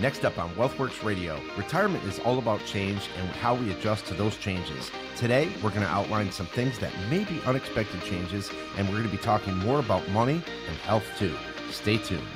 Next up on Wealthworx Radio, retirement is all about change and how we adjust to those changes. Today, we're going to outline some things that may be unexpected changes, and we're going to be talking more about money and health too. Stay tuned.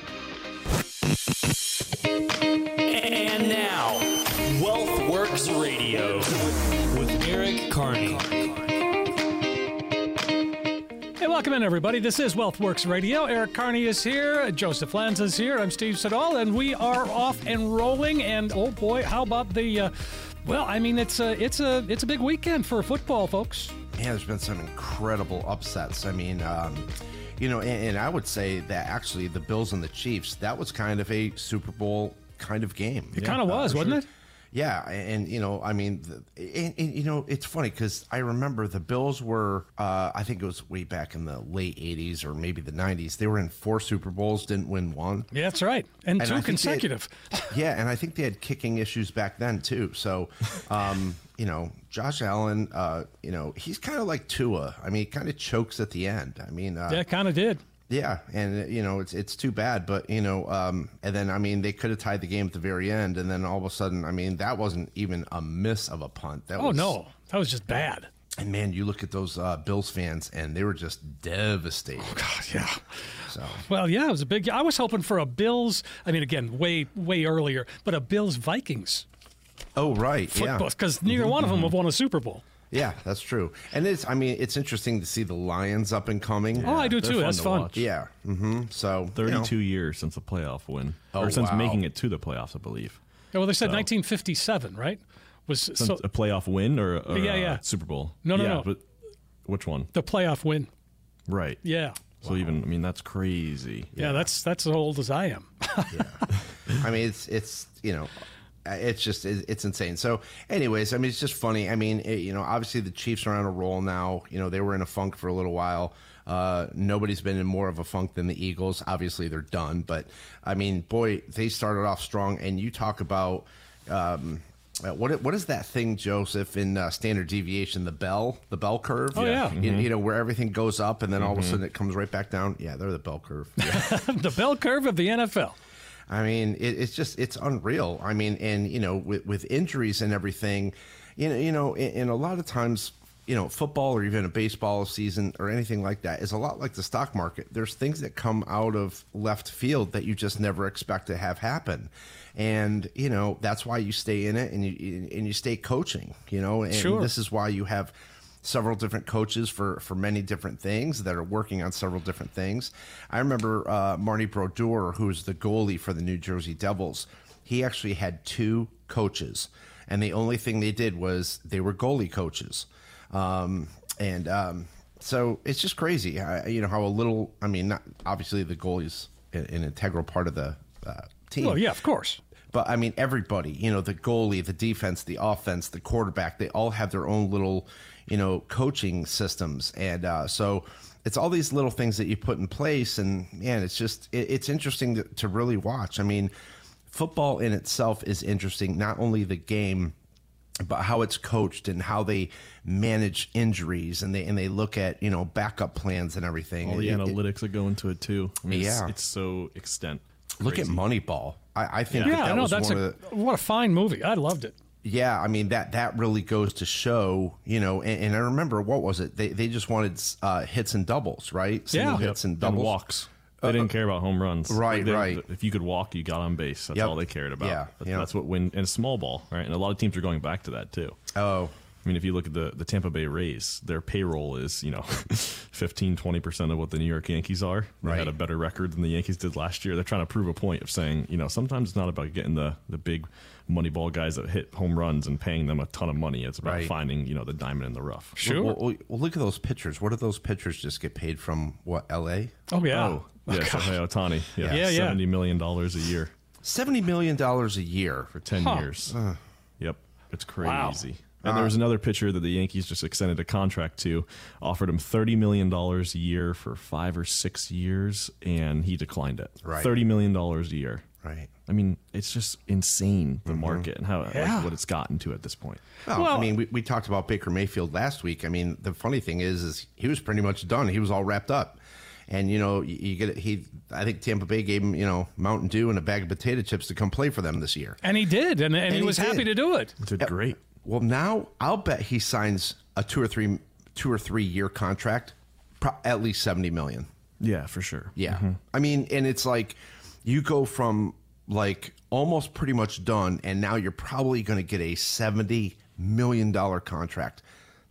Welcome in, everybody. This is Wealthworx Radio. Eric Kearney is here. Joseph Lanza is here. I'm Steve Siddall, and we are off and rolling. And oh boy, how about the? Uh, well, I mean, it's a it's a it's a big weekend for football, folks. Yeah, there's been some incredible upsets. I mean, um, you know, and, and I would say that actually the Bills and the Chiefs that was kind of a Super Bowl kind of game. It kind of was, wasn't sure. it? Yeah, and you know, I mean, and, and, you know, it's funny because I remember the Bills were, uh, I think it was way back in the late '80s or maybe the '90s. They were in four Super Bowls, didn't win one. Yeah, that's right, and, And two I think had- consecutive. Yeah, and I think they had kicking issues back then too. So, um, you know, Josh Allen, uh, you know, he's kind of like Tua. I mean, he kind of chokes at the end. I mean, uh, yeah, kind of did. Yeah, and you know it's it's too bad, but you know, um, and then I mean they could have tied the game at the very end, and then all of a sudden, I mean that wasn't even a miss of a punt. That Oh was, no, that was just bad. And man, you look at those uh, Bills fans, and they were just devastated. Oh God, yeah. So Well, yeah, it was a big. I was hoping for a Bills. I mean, again, way way earlier, but a Bills Vikings oh right, football yeah, because neither one of them have won a Super Bowl. yeah, that's true. And it's I mean it's interesting to see the Lions up and coming. Oh, I do too. fun That's to fun. watch. Yeah. Mm-hmm. So you know. 32 years since the playoff win, Oh, or since wow. making it to the playoffs, I believe. Yeah, well, they said So- 1957, right? Was so a playoff win or, or Yeah, a yeah. Super Bowl? No, no, yeah, no. But which one? the playoff win? Right. Yeah. So even I mean that's crazy. Yeah, that's that's as old as I am. Yeah. I mean, it's it's you know, it's just it's insane. So, anyways, I mean, it's just funny. I mean, it, you know, obviously the Chiefs are on a roll now. You know, they were in a funk for a little while. Uh, nobody's been in more of a funk than the Eagles. Obviously, they're done. But I mean, boy, they started off strong. And you talk about. Um, what what is that thing, Joseph, in uh, standard deviation? The bell, the bell curve. Oh, yeah. You, you know where everything goes up and then all of a sudden it comes right back down. Yeah, they're the bell curve. the bell curve of the NFL. I mean, it, it's just it's unreal. I mean, and you know, with, with injuries and everything, you know, you know, and, and a lot of times, you know, football or even a baseball season or anything like that is a lot like the stock market. There's things that come out of left field that you just never expect to have happen, and you know that's why you stay in it and you and you stay coaching. You know, and Sure. this is why you have several different coaches for for many different things that are working on several different things. I remember uh, Marty Brodeur, who's the goalie for the New Jersey Devils. He actually had two coaches, and the only thing they did was they were goalie coaches, um, and um, so it's just crazy. I, you know how a little. I mean, not obviously the goalie's an, an integral part of the uh, team. Well, yeah, of course. But I mean, everybody, you know, the goalie, the defense, the offense, the quarterback, they all have their own little, you know, coaching systems. And uh, so it's all these little things that you put in place. And man, it's just, it, it's interesting to, to really watch. I mean, football in itself is interesting, not only the game, but how it's coached and how they manage injuries and they and they look at you know backup plans and everything. all the It- it- analytics that go into it too. I mean, Yeah. it's, it's so extent. look at. Moneyball. I, I think Yeah, that, that I know was that's one a of the, what a fine movie. I loved it. Yeah, I mean that that really goes to show, you know. And, and I remember what was it? They they just wanted uh, hits and doubles, right? Single Yeah. hits and and doubles. walks. They didn't care about home runs. right, They- right. If you could walk, you got on base. That's Yep. all they cared about. Yeah, That's, yeah. that's what win and small ball, right? And a lot of teams are going back to that too. Oh, I mean, if you look at the, the Tampa Bay Rays, their payroll is, you know, 15, 20% of what the New York Yankees are. They Right. had a better record than the Yankees did last year. They're trying to prove a point of saying, you know, sometimes it's not about getting the, the big money ball guys that hit home runs and paying them a ton of money. It's about Right. finding, you know, the diamond in the rough. Sure. Well, well, well, look at those pitchers. What do those pitchers just get paid from? What L.A. Oh yeah. Oh, oh yeah, Shohei Otani. Yeah, Yeah, yeah. $70 million a year Seventy million dollars a year. for 10 Huh. years. Yep. It's Wow. Crazy. And there ah. was another pitcher that the Yankees just extended a contract to, offered him $30 million a year for five or six years, and he declined it. Right. $30 million a year. Right. I mean, it's just insane the mm-hmm. market and how Yeah. like, what it's gotten to at this point. Well, Well- I mean, we, we talked about Baker Mayfield last week. I mean, the funny thing is, is he was pretty much done. He was all wrapped up. And you know, you, you get he. I think Tampa Bay gave him you know Mountain Dew and a bag of potato chips to come play for them this year. And he did, and, and, he he was happy to do it. Did great. Well, now I'll bet he signs a two or three two or three year contract, pro- at least seventy million. Yeah, for sure. Yeah. Mm-hmm. I mean, and it's like you go from like almost pretty much done, and now you're probably going to get a $70 million contract.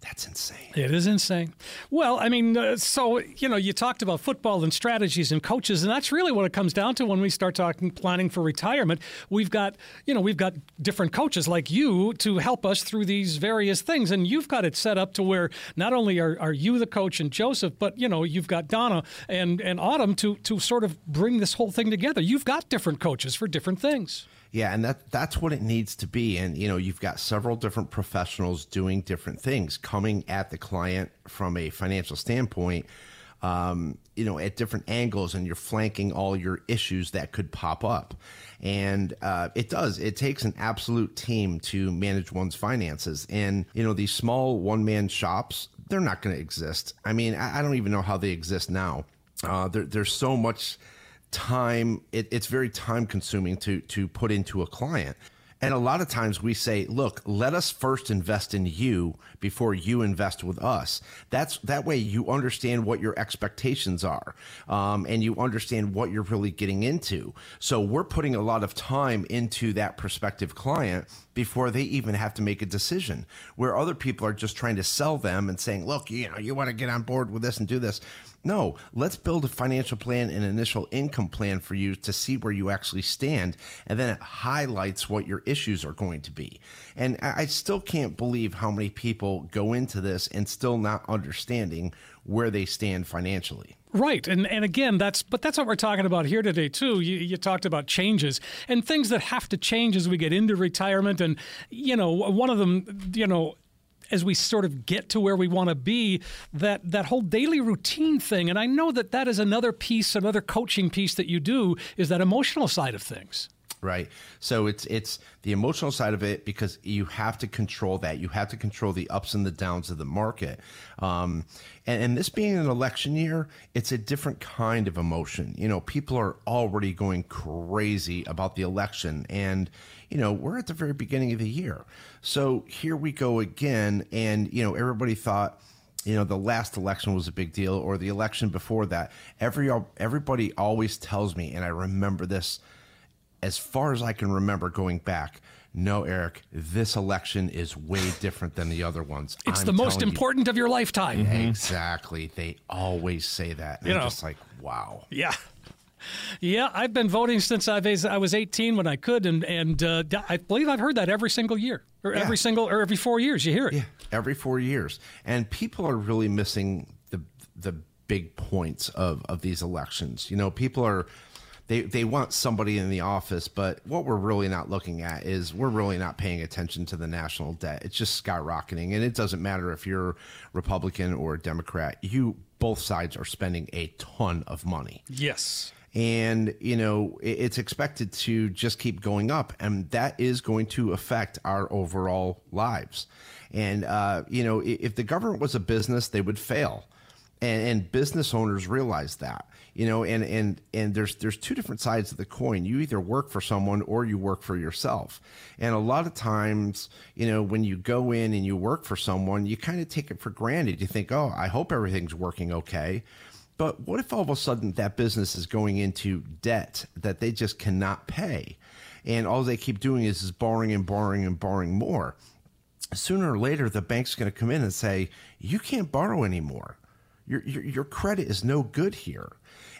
That's insane. It is insane. Well, I mean, uh, so you know, you talked about football and strategies and coaches, and that's really what it comes down to when we start talking planning for retirement. We've got, you know, we've got different coaches like you to help us through these various things, and you've got it set up to where not only are, are you the coach and Joseph, but you know, you've got Donna and and Autumn to to sort of bring this whole thing together. You've got different coaches for different things. Yeah, and that that's what it needs to be. And you know, you've got several different professionals doing different things, coming at the client from a financial standpoint. Um, you know, at different angles, and you're flanking all your issues that could pop up. And uh, it does. It takes an absolute team to manage one's finances. And you know, these small one man shops, they're not going to exist. I mean, I, I don't even know how they exist now. Uh, there, there's so much time it, it's very time consuming to to put into a client. And a lot of times we say look let us first invest in you before you invest with us. That's that way you understand what your expectations are um, and you understand what you're really getting into. So we're putting a lot of time into that prospective client before they even have to make a decision where other people are just trying to sell them and saying look you know you want to get on board with this and do this no, let's build a financial plan and initial income plan for you to see where you actually stand. And then it highlights what your issues are going to be. And I still can't believe how many people go into this and still not understanding where they stand financially. Right, and and again, that's but that's what we're talking about here today too. You, you talked about changes and things that have to change as we get into retirement, and you know, one of them, you know, as we sort of get to where we want to be, that that whole daily routine thing. And I know that that is another piece, another coaching piece that you do is that emotional side of things. Right? So it's it's the emotional side of it because you have to control that. You have to control the ups and the downs of the market. Um, and, and this being an election year it's a different kind of emotion. You know people are already going crazy about the election and you know we're at the very beginning of the year. So here we go again and you know everybody thought you know the last election was a big deal or the election before that. Every everybody always tells me and i remember this as far as I can remember going back, no, Eric, this election is way different than the other ones. It's I'm the most telling you- important of your lifetime. Exactly. They always say that. And You I'm know. just like, wow. Yeah. Yeah, I've been voting since I was, 18 when I could, and and uh, I believe I've heard that every single year, or every single, or every four years. You hear it. Yeah, every four years, and people are really missing the the big points of of these elections. You know, people are they they want somebody in the office, but what we're really not looking at is we're really not paying attention to the national debt. It's just skyrocketing, and it doesn't matter if you're Republican or Democrat. You both sides are spending a ton of money Yes. and you know it's expected to just keep going up and that is going to affect our overall lives and uh, you know if the government was a business they would fail and, and business owners realize that you know and and and there's there's two different sides of the coin you either work for someone or you work for yourself and a lot of times you know when you go in and you work for someone you kind of take it for granted you think oh i hope everything's working okay but what if all of a sudden that business is going into debt that they just cannot pay? And all they keep doing is, is borrowing and borrowing and borrowing more. Sooner or later, the bank's going to come in and say, You can't borrow anymore. Your, your, your credit is no good here.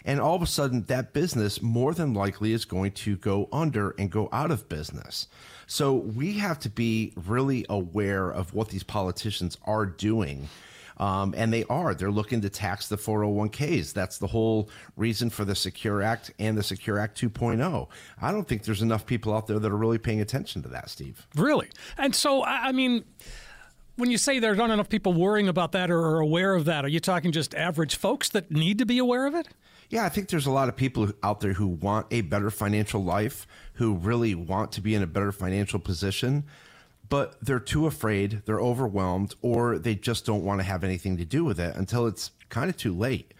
And all of a sudden, that business more than likely is going to go under and go out of business. So we have to be really aware of what these politicians are doing. Um, and they are. They're looking to tax the 401ks. That's the whole reason for the Secure Act and the Secure Act 2.0. I don't think there's enough people out there that are really paying attention to that, Steve. Really. And so, I I mean, when you say there's not enough people worrying about that or are aware of that, are you talking just average folks that need to be aware of it? Yeah, I think there's a lot of people out there who want a better financial life, who really want to be in a better financial position, but they're too afraid, they're overwhelmed, or they just don't want to have anything to do with it until it's kind of too late.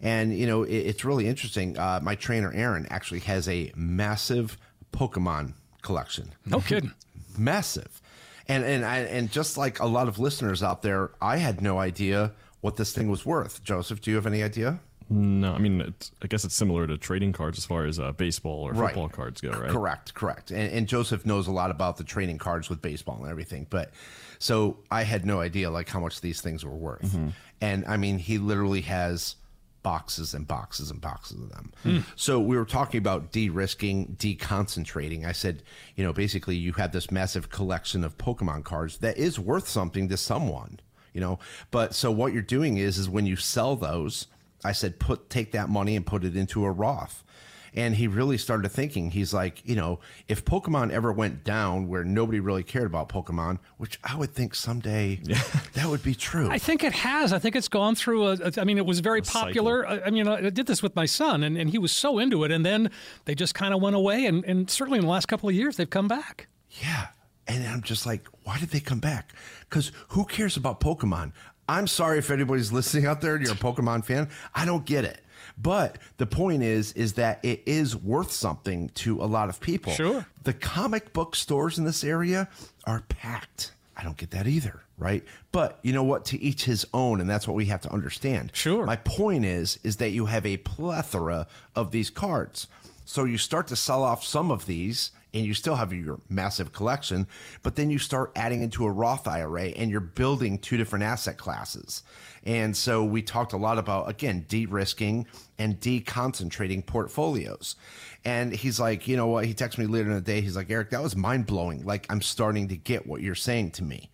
And you know, it, it's really interesting. Uh, my trainer Aaron actually has a massive Pokemon collection. No kidding. massive. And and I, and just like a lot of listeners out there, I had no idea what this thing was worth. Joseph, do you have any idea? No, I mean, it's, I guess it's similar to trading cards as far as uh, baseball or Right. football cards go, right? Correct, correct. And, and Joseph knows a lot about the trading cards with baseball and everything. But so I had no idea like how much these things were worth. Mm-hmm. And I mean, he literally has boxes and boxes and boxes of them. Hmm. So we were talking about de-risking, deconcentrating. I said, you know, basically you have this massive collection of Pokemon cards that is worth something to someone, you know. But so what you're doing is is when you sell those, I said put take that money and put it into a Roth. And he really started thinking, he's like, you know, if Pokemon ever went down where nobody really cared about Pokemon, which I would think someday that would be true. I think it has. I think it's gone through a. a I mean, it was very popular. I, I mean, I did this with my son, and, and he was so into it. And then they just kind of went away. And, and certainly in the last couple of years, they've come back. Yeah. And I'm just like, why did they come back? Because who cares about Pokemon? I'm sorry if anybody's listening out there and you're a Pokemon fan. I don't get it. But the point is, is that it is worth something to a lot of people. Sure. The comic book stores in this area are packed. I don't get that either, right? But you know what? To each his own, and that's what we have to understand. Sure. My point is, is that you have a plethora of these cards. So you start to sell off some of these and you still have your massive collection, but then you start adding into a Roth IRA and you're building two different asset classes. And so we talked a lot about, again, de risking and deconcentrating portfolios. And he's like, you know what? He texted me later in the day. He's like, Eric, that was mind blowing. Like, I'm starting to get what you're saying to me.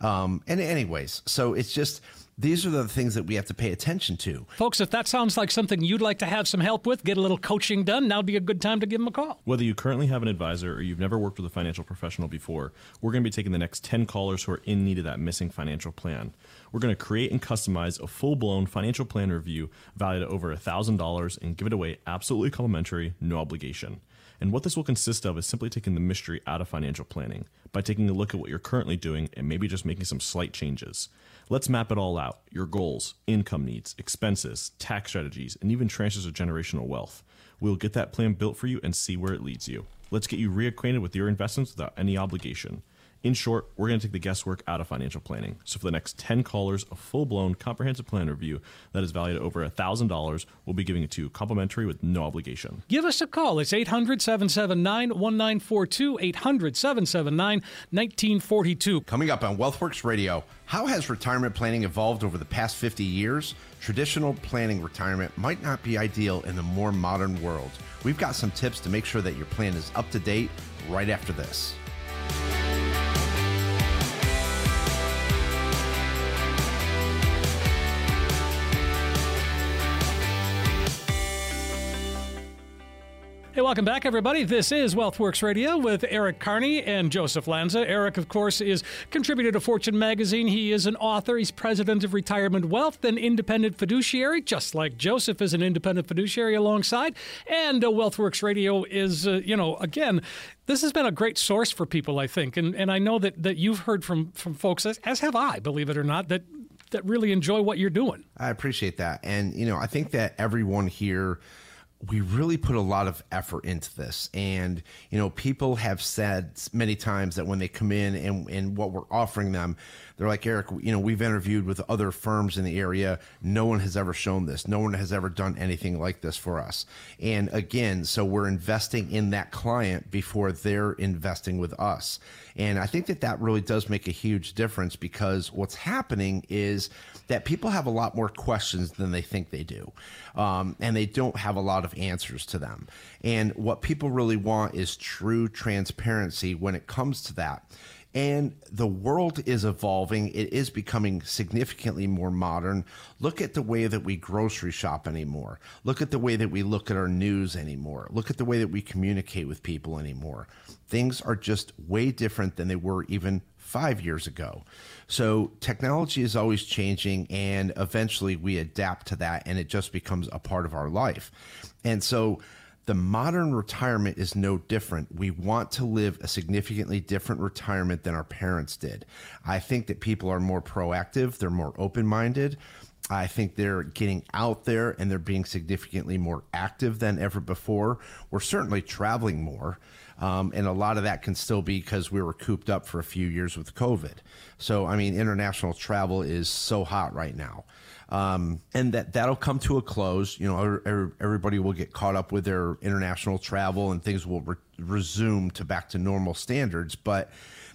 Um, and, anyways, so it's just, these are the things that we have to pay attention to. Folks, if that sounds like something you'd like to have some help with, get a little coaching done, now'd be a good time to give them a call. Whether you currently have an advisor or you've never worked with a financial professional before, we're going to be taking the next 10 callers who are in need of that missing financial plan. We're going to create and customize a full blown financial plan review valued at over $1,000 and give it away absolutely complimentary, no obligation. And what this will consist of is simply taking the mystery out of financial planning by taking a look at what you're currently doing and maybe just making some slight changes. Let's map it all out your goals, income needs, expenses, tax strategies, and even transfers of generational wealth. We'll get that plan built for you and see where it leads you. Let's get you reacquainted with your investments without any obligation. In short, we're going to take the guesswork out of financial planning. So, for the next 10 callers, a full blown comprehensive plan review that is valued at over $1,000 we'll be giving it to you complimentary with no obligation. Give us a call. It's 800 779 1942. 800 779 1942. Coming up on Wealthworx Radio, how has retirement planning evolved over the past 50 years? Traditional planning retirement might not be ideal in the more modern world. We've got some tips to make sure that your plan is up to date right after this. Welcome back, everybody. This is Wealthworx Radio with Eric Kearney and Joseph Lanza. Eric, of course, is contributor to Fortune magazine. He is an author. He's president of Retirement Wealth, an independent fiduciary, just like Joseph is an independent fiduciary alongside. And uh, Wealthworx Radio is, uh, you know, again, this has been a great source for people, I think, and and I know that that you've heard from from folks, as, as have I, believe it or not, that that really enjoy what you're doing. I appreciate that. And, you know, I think that everyone here, we really put a lot of effort into this. And, you know, people have said many times that when they come in and, and what we're offering them, they're like, Eric, you know, we've interviewed with other firms in the area. No one has ever shown this. No one has ever done anything like this for us. And again, so we're investing in that client before they're investing with us. And I think that that really does make a huge difference because what's happening is that people have a lot more questions than they think they do. Um, and they don't have a lot of answers to them. And what people really want is true transparency when it comes to that. And the world is evolving. It is becoming significantly more modern. Look at the way that we grocery shop anymore. Look at the way that we look at our news anymore. Look at the way that we communicate with people anymore. Things are just way different than they were even five years ago. So technology is always changing, and eventually we adapt to that, and it just becomes a part of our life. And so the modern retirement is no different. We want to live a significantly different retirement than our parents did. I think that people are more proactive, they're more open minded. I think they're getting out there and they're being significantly more active than ever before. We're certainly traveling more. Um, and a lot of that can still be because we were cooped up for a few years with COVID. So, I mean, international travel is so hot right now. Um, and that that'll come to a close. You know, everybody will get caught up with their international travel, and things will re- resume to back to normal standards. But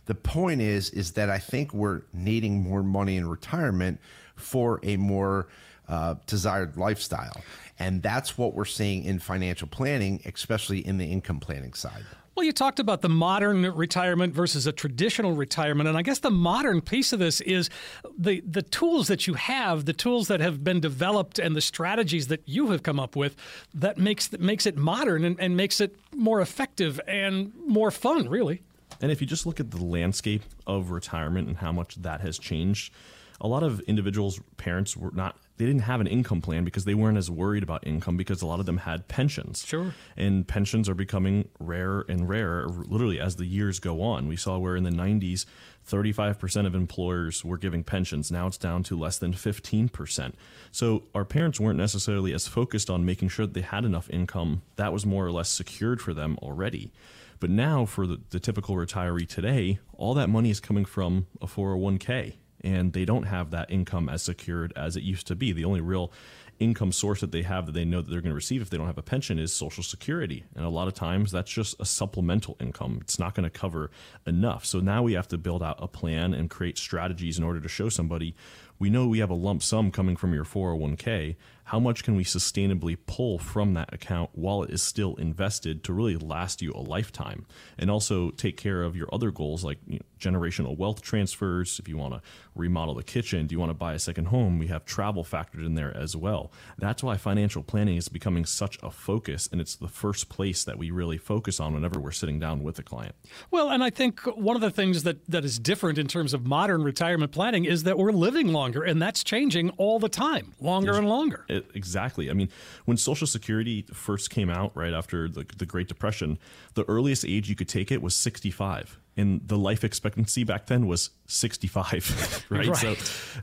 the point is, is that I think we're needing more money in retirement for a more uh, desired lifestyle, and that's what we're seeing in financial planning, especially in the income planning side. Well, you talked about the modern retirement versus a traditional retirement, and I guess the modern piece of this is the the tools that you have, the tools that have been developed, and the strategies that you have come up with that makes that makes it modern and, and makes it more effective and more fun, really. And if you just look at the landscape of retirement and how much that has changed, a lot of individuals, parents were not they didn't have an income plan because they weren't as worried about income because a lot of them had pensions. Sure. And pensions are becoming rarer and rarer literally as the years go on. We saw where in the 90s 35% of employers were giving pensions. Now it's down to less than 15%. So our parents weren't necessarily as focused on making sure that they had enough income that was more or less secured for them already. But now, for the, the typical retiree today, all that money is coming from a 401k and they don't have that income as secured as it used to be. The only real income source that they have that they know that they're going to receive if they don't have a pension is Social Security. And a lot of times that's just a supplemental income. It's not going to cover enough. So now we have to build out a plan and create strategies in order to show somebody we know we have a lump sum coming from your 401k how much can we sustainably pull from that account while it is still invested to really last you a lifetime? And also take care of your other goals like you know, generational wealth transfers. If you want to remodel the kitchen do you want to buy a second home? We have travel factored in there as well. That's why financial planning is becoming such a focus and it's the first place that we really focus on whenever we're sitting down with a client. Well and i think one of the things that that is different in terms of modern retirement planning is that we're living longer and that's changing all the time longer and longer it, exactly. I mean, when Social Security first came out, right after the, the Great Depression, the earliest age you could take it was 65 and the life expectancy back then was 65 right? right so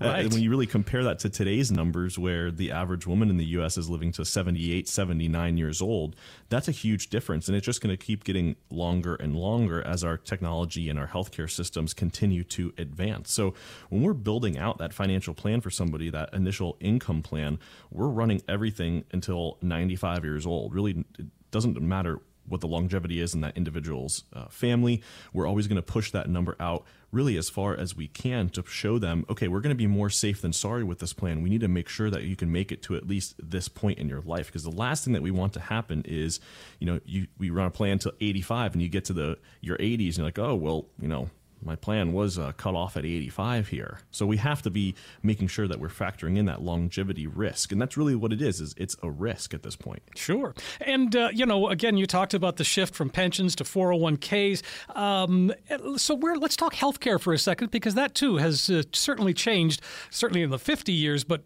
uh, right. when you really compare that to today's numbers where the average woman in the us is living to 78 79 years old that's a huge difference and it's just going to keep getting longer and longer as our technology and our healthcare systems continue to advance so when we're building out that financial plan for somebody that initial income plan we're running everything until 95 years old really it doesn't matter what the longevity is in that individual's uh, family. We're always going to push that number out really as far as we can to show them, okay, we're going to be more safe than sorry with this plan. We need to make sure that you can make it to at least this point in your life because the last thing that we want to happen is, you know, you we run a plan to 85 and you get to the your 80s and you're like, oh well, you know, my plan was uh, cut off at 85 here. So we have to be making sure that we're factoring in that longevity risk, and that's really what it is. Is it's a risk at this point. Sure, and uh, you know, again, you talked about the shift from pensions to 401ks. Um, so we're let's talk healthcare for a second because that too has uh, certainly changed, certainly in the 50 years, but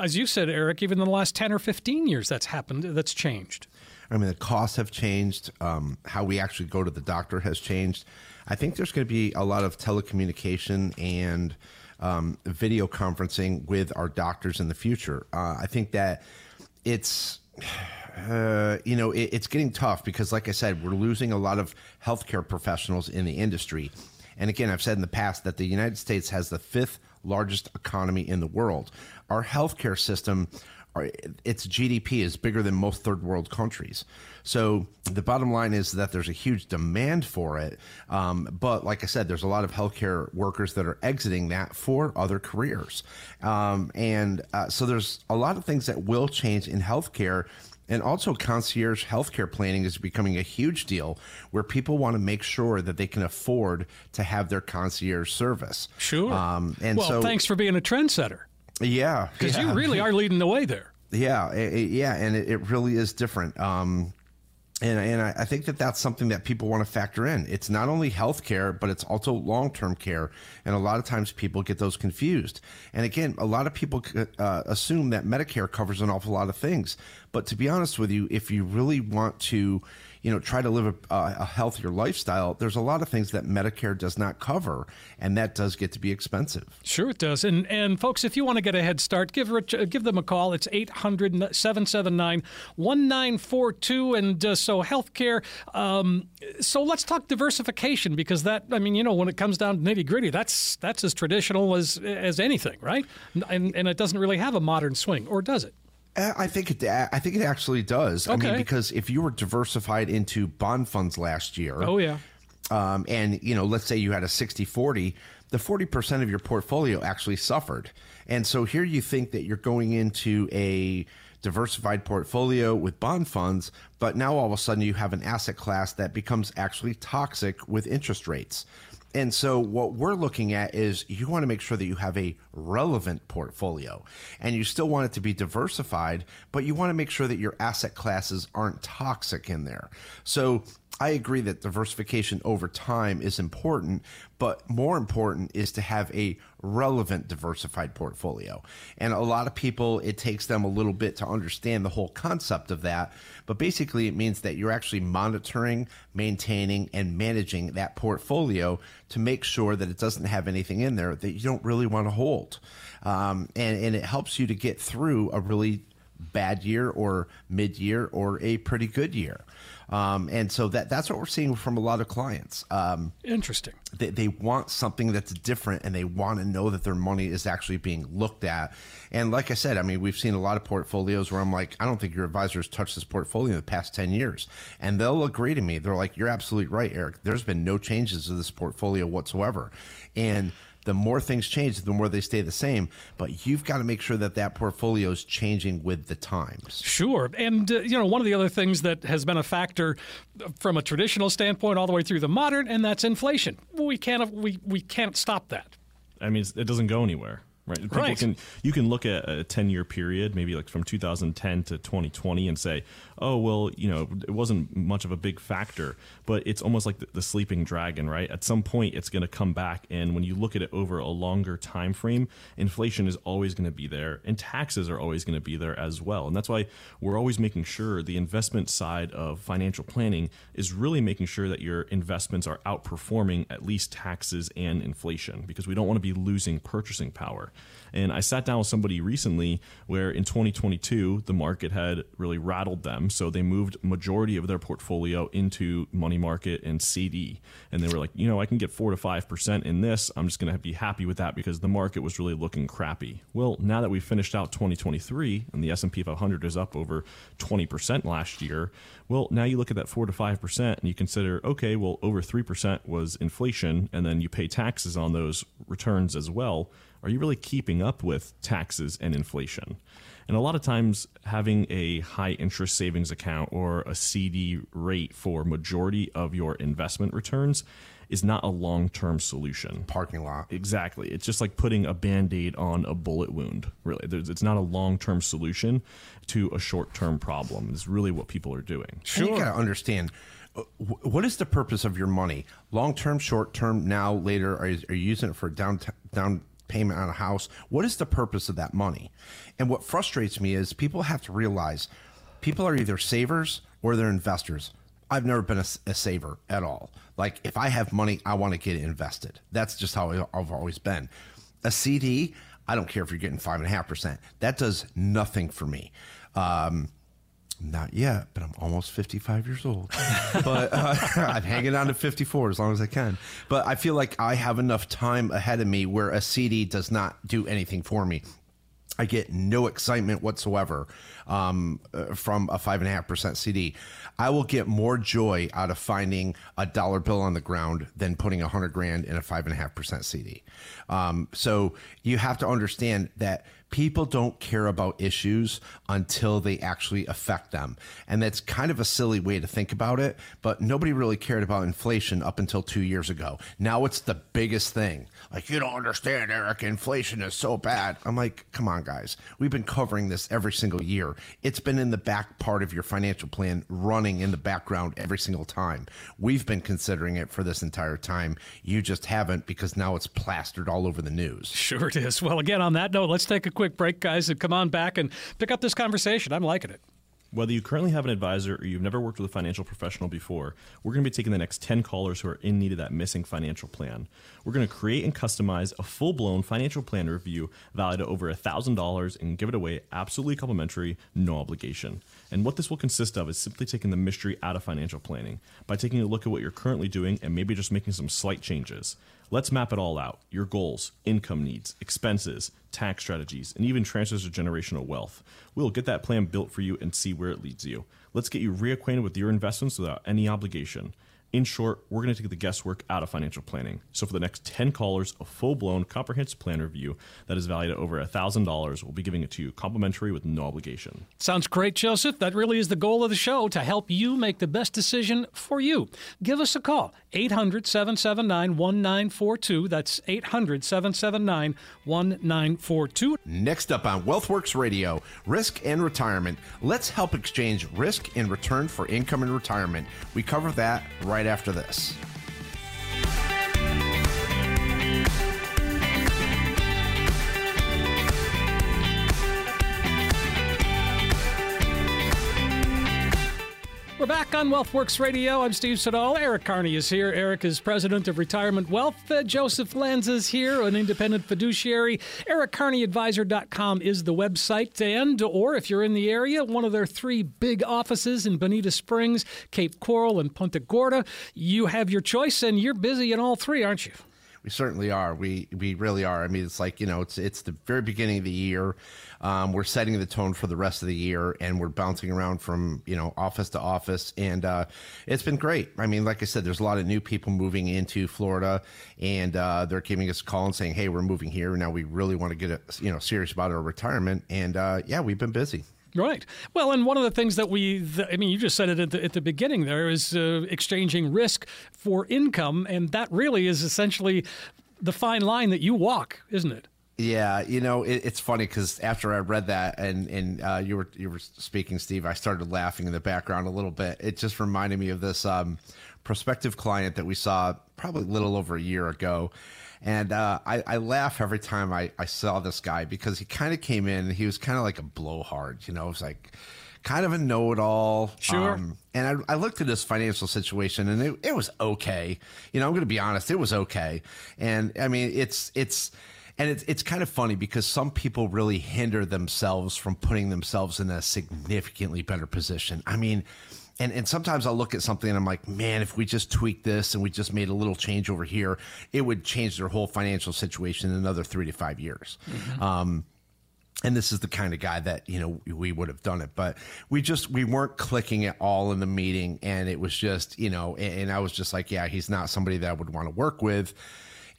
as you said, Eric, even in the last 10 or 15 years, that's happened. That's changed. I mean, the costs have changed. Um, how we actually go to the doctor has changed. I think there's going to be a lot of telecommunication and um, video conferencing with our doctors in the future. Uh, I think that it's. Uh, you know, it, it's getting tough because, like I said, we're losing a lot of healthcare professionals in the industry. And again, I've said in the past that the United States has the fifth largest economy in the world. Our healthcare system its GDP is bigger than most third world countries. So the bottom line is that there's a huge demand for it. Um, but like I said, there's a lot of healthcare workers that are exiting that for other careers. Um, and uh, so there's a lot of things that will change in healthcare. And also, concierge healthcare planning is becoming a huge deal where people want to make sure that they can afford to have their concierge service. Sure. Um, and well, so, thanks for being a trendsetter. Yeah, because yeah. you really are leading the way there. Yeah, it, yeah, and it, it, really is different. Um, and and I, I think that that's something that people want to factor in. It's not only health care, but it's also long term care, and a lot of times people get those confused. And again, a lot of people uh, assume that Medicare covers an awful lot of things, but to be honest with you, if you really want to you know, try to live a, a healthier lifestyle, there's a lot of things that Medicare does not cover, and that does get to be expensive. Sure, it does. And and folks, if you want to get a head start, give Rich, uh, give them a call. It's 800 779 1942. And uh, so, healthcare. Um, so, let's talk diversification because that, I mean, you know, when it comes down to nitty gritty, that's that's as traditional as as anything, right? And, and it doesn't really have a modern swing, or does it? Uh, I think it. I think it actually does. Okay. I mean, because if you were diversified into bond funds last year, Oh, yeah. um, and you know, let's say you had a 60-40, the 40% of your portfolio actually suffered. And so here you think that you're going into a diversified portfolio with bond funds, but now all of a sudden you have an asset class that becomes actually toxic with interest rates. And so what we're looking at is you want to make sure that you have a relevant portfolio and you still want it to be diversified, but you want to make sure that your asset classes aren't toxic in there. So I agree that diversification over time is important, but more important is to have a relevant diversified portfolio. And a lot of people, it takes them a little bit to understand the whole concept of that. But basically, it means that you're actually monitoring, maintaining, and managing that portfolio to make sure that it doesn't have anything in there that you don't really want to hold. Um, and, and it helps you to get through a really bad year or mid year or a pretty good year. Um, and so that that's what we're seeing from a lot of clients. Um, Interesting. they, they want something that's different and they want to know that their money is actually being looked at. And like I said, I mean, we've seen a lot of portfolios where I'm like, I don't think your advisor's touched this portfolio in the past 10 years. And they'll agree to me. They're like, you're absolutely right, Eric. There's been no changes to this portfolio whatsoever. And the more things change, the more they stay the same. But you've got to make sure that that portfolio is changing with the times. Sure. And, uh, you know, one of the other things that has been a factor from a traditional standpoint all the way through the modern, and that's inflation. We can't, we, we can't stop that. I mean, it doesn't go anywhere. Right. People Right. can you can look at a 10 year period, maybe like from 2010 to 2020 and say, "Oh, well, you know, it wasn't much of a big factor." But it's almost like the, the sleeping dragon, right? At some point it's going to come back and when you look at it over a longer time frame, inflation is always going to be there and taxes are always going to be there as well. And that's why we're always making sure the investment side of financial planning is really making sure that your investments are outperforming at least taxes and inflation because we don't want to be losing purchasing power. And I sat down with somebody recently where in 2022 the market had really rattled them, so they moved majority of their portfolio into money market and CD. And they were like, you know, I can get 4 to 5% in this. I'm just going to be happy with that because the market was really looking crappy. Well, now that we finished out 2023 and the S&P 500 is up over 20% last year, well, now you look at that 4 to 5% and you consider, okay, well, over 3% was inflation and then you pay taxes on those returns as well are you really keeping up with taxes and inflation? And a lot of times, having a high interest savings account or a CD rate for majority of your investment returns is not a long term solution. Parking lot. Exactly. It's just like putting a band aid on a bullet wound, really. There's, it's not a long term solution to a short term problem, is really what people are doing. And you got to understand uh, what is the purpose of your money? Long term, short term, now, later? Are you, are you using it for down down payment on a house? What is the purpose of that money? And what frustrates me is people have to realize people are either savers or they're investors. I've never been a saver at all. Like if I have money, I want to get it invested. That's just how I've always been. A CD, I don't care if you're getting five and a half percent. That does nothing for me. Um, not yet, but I'm almost 55 years old. but uh, I'm hanging on to 54 as long as I can. But I feel like I have enough time ahead of me where a CD does not do anything for me. I get no excitement whatsoever um, uh, from a five and a half percent CD. I will get more joy out of finding a dollar bill on the ground than putting a hundred grand in a five and a half percent CD. Um, so you have to understand that people don't care about issues until they actually affect them. And that's kind of a silly way to think about it, but nobody really cared about inflation up until two years ago. Now it's the biggest thing. Like, you don't understand, Eric, inflation is so bad. I'm like, come on, guys. We've been covering this every single year. It's been in the back part of your financial plan, running in the background every single time. We've been considering it for this entire time. You just haven't because now it's plastered all over the news. Sure it is. Well, again, on that note, let's take a quick break, guys, and come on back and pick up this conversation. I'm liking it. Whether you currently have an advisor or you've never worked with a financial professional before, we're going to be taking the next 10 callers who are in need of that missing financial plan. We're going to create and customize a full blown financial plan review valued at over $1,000 and give it away absolutely complimentary, no obligation. And what this will consist of is simply taking the mystery out of financial planning by taking a look at what you're currently doing and maybe just making some slight changes. Let's map it all out your goals, income needs, expenses, tax strategies, and even transfers of generational wealth. We'll get that plan built for you and see where it leads you. Let's get you reacquainted with your investments without any obligation. In short, we're going to take the guesswork out of financial planning. So, for the next 10 callers, a full blown comprehensive plan review that is valued at over $1,000, we'll be giving it to you complimentary with no obligation. Sounds great, Joseph. That really is the goal of the show to help you make the best decision for you. Give us a call, 800 779 1942. That's 800 779 1942. Next up on Wealthworx Radio, risk and retirement. Let's help exchange risk in return for income and retirement. We cover that right after this. We're back on Wealthworx Radio. I'm Steve Siddall. Eric Kearney is here. Eric is president of Retirement Wealth. Uh, Joseph Lanza is here, an independent fiduciary. EricKearneyAdvisor.com is the website. And, or if you're in the area, one of their three big offices in Bonita Springs, Cape Coral, and Punta Gorda. You have your choice, and you're busy in all three, aren't you? We certainly are. We we really are. I mean, it's like you know, it's it's the very beginning of the year. Um, we're setting the tone for the rest of the year, and we're bouncing around from you know office to office, and uh, it's been great. I mean, like I said, there's a lot of new people moving into Florida, and uh, they're giving us a call and saying, "Hey, we're moving here now. We really want to get a, you know serious about our retirement." And uh, yeah, we've been busy. Right. Well, and one of the things that we, I mean, you just said it at the, at the beginning there is uh, exchanging risk for income. And that really is essentially the fine line that you walk, isn't it? Yeah, you know it, it's funny because after I read that and and uh, you were you were speaking, Steve, I started laughing in the background a little bit. It just reminded me of this um, prospective client that we saw probably a little over a year ago, and uh, I, I, laugh every time I, I saw this guy because he kind of came in. He was kind of like a blowhard, you know. It was like kind of a know-it-all. Sure. Um, and I, I, looked at his financial situation, and it, it was okay. You know, I'm going to be honest, it was okay. And I mean, it's it's and it's it's kind of funny because some people really hinder themselves from putting themselves in a significantly better position. I mean, and and sometimes I'll look at something and I'm like, man, if we just tweak this and we just made a little change over here, it would change their whole financial situation in another three to five years. Mm-hmm. Um, and this is the kind of guy that you know we would have done it but we just we weren't clicking at all in the meeting and it was just you know and, and i was just like yeah he's not somebody that i would want to work with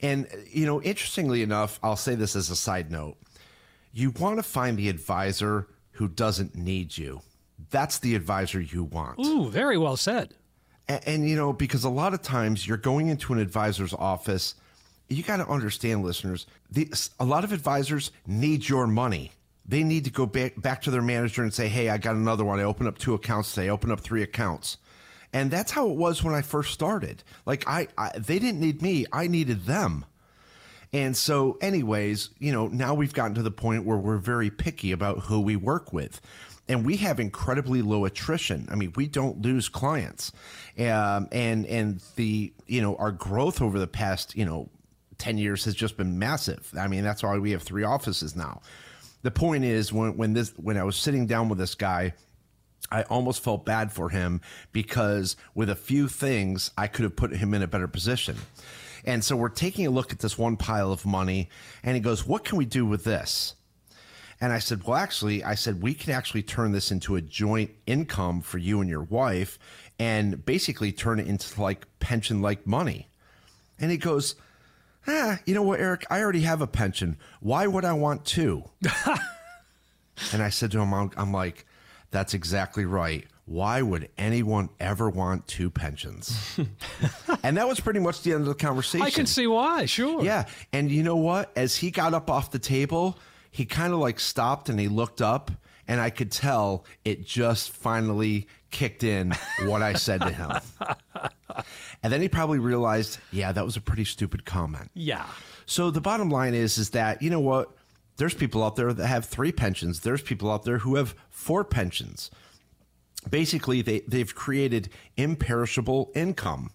and, you know, interestingly enough, I'll say this as a side note you want to find the advisor who doesn't need you. That's the advisor you want. Ooh, very well said. And, and you know, because a lot of times you're going into an advisor's office, you got to understand, listeners, the, a lot of advisors need your money. They need to go back, back to their manager and say, hey, I got another one. I open up two accounts today, I open up three accounts. And that's how it was when I first started. Like I, I they didn't need me, I needed them. And so, anyways, you know, now we've gotten to the point where we're very picky about who we work with. And we have incredibly low attrition. I mean, we don't lose clients, um, and and the you know our growth over the past you know ten years has just been massive. I mean, that's why we have three offices now. The point is, when when this when I was sitting down with this guy, I almost felt bad for him because with a few things, I could have put him in a better position. And so we're taking a look at this one pile of money, and he goes, What can we do with this? And I said, Well, actually, I said, we can actually turn this into a joint income for you and your wife and basically turn it into like pension like money. And he goes, Ah, you know what, Eric? I already have a pension. Why would I want two? and I said to him, I'm, I'm like, that's exactly right. Why would anyone ever want two pensions? and that was pretty much the end of the conversation. I can see why, sure. Yeah. And you know what? As he got up off the table, he kind of like stopped and he looked up, and I could tell it just finally kicked in what I said to him. and then he probably realized, yeah, that was a pretty stupid comment. Yeah. So the bottom line is, is that, you know what? There's people out there that have three pensions. There's people out there who have four pensions. basically they, they've created imperishable income.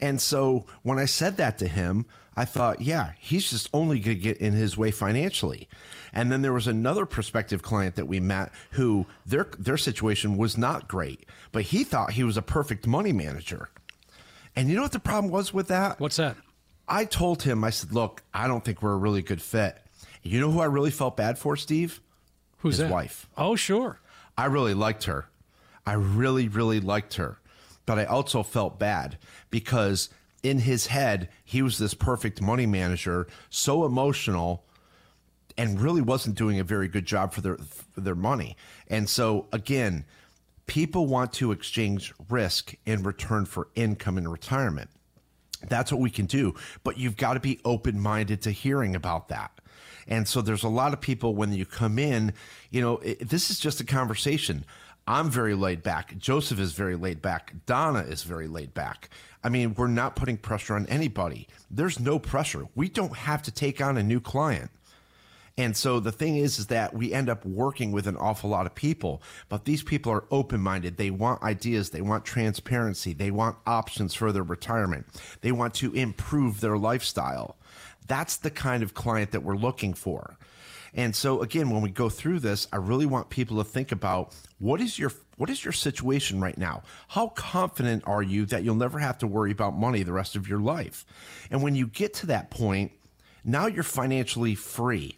And so when I said that to him, I thought, yeah, he's just only going to get in his way financially. And then there was another prospective client that we met who their their situation was not great, but he thought he was a perfect money manager. And you know what the problem was with that? What's that? I told him, I said, look, I don't think we're a really good fit. You know who I really felt bad for, Steve? Who's His that? wife. Oh, sure. I really liked her. I really, really liked her. But I also felt bad because in his head, he was this perfect money manager, so emotional, and really wasn't doing a very good job for their for their money. And so again, people want to exchange risk in return for income in retirement. That's what we can do, but you've got to be open-minded to hearing about that. And so there's a lot of people when you come in, you know, it, this is just a conversation. I'm very laid back. Joseph is very laid back. Donna is very laid back. I mean, we're not putting pressure on anybody. There's no pressure. We don't have to take on a new client. And so the thing is, is that we end up working with an awful lot of people, but these people are open minded. They want ideas. They want transparency. They want options for their retirement. They want to improve their lifestyle. That's the kind of client that we're looking for. And so again, when we go through this, I really want people to think about what is your what is your situation right now? How confident are you that you'll never have to worry about money the rest of your life? And when you get to that point, now you're financially free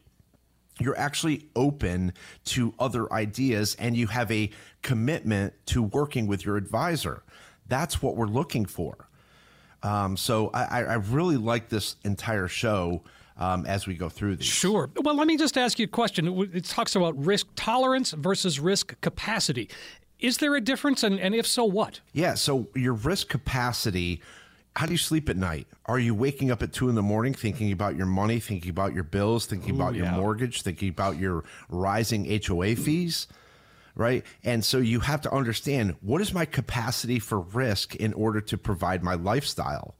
you're actually open to other ideas and you have a commitment to working with your advisor. That's what we're looking for. Um, so I, I really like this entire show um, as we go through these. Sure. Well, let me just ask you a question. It talks about risk tolerance versus risk capacity. Is there a difference? And, and if so, what? Yeah. So your risk capacity. How do you sleep at night? Are you waking up at two in the morning thinking about your money, thinking about your bills, thinking about your mortgage, thinking about your rising HOA fees? Right. And so you have to understand what is my capacity for risk in order to provide my lifestyle?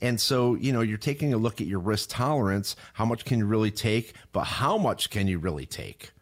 And so, you know, you're taking a look at your risk tolerance. How much can you really take? But how much can you really take?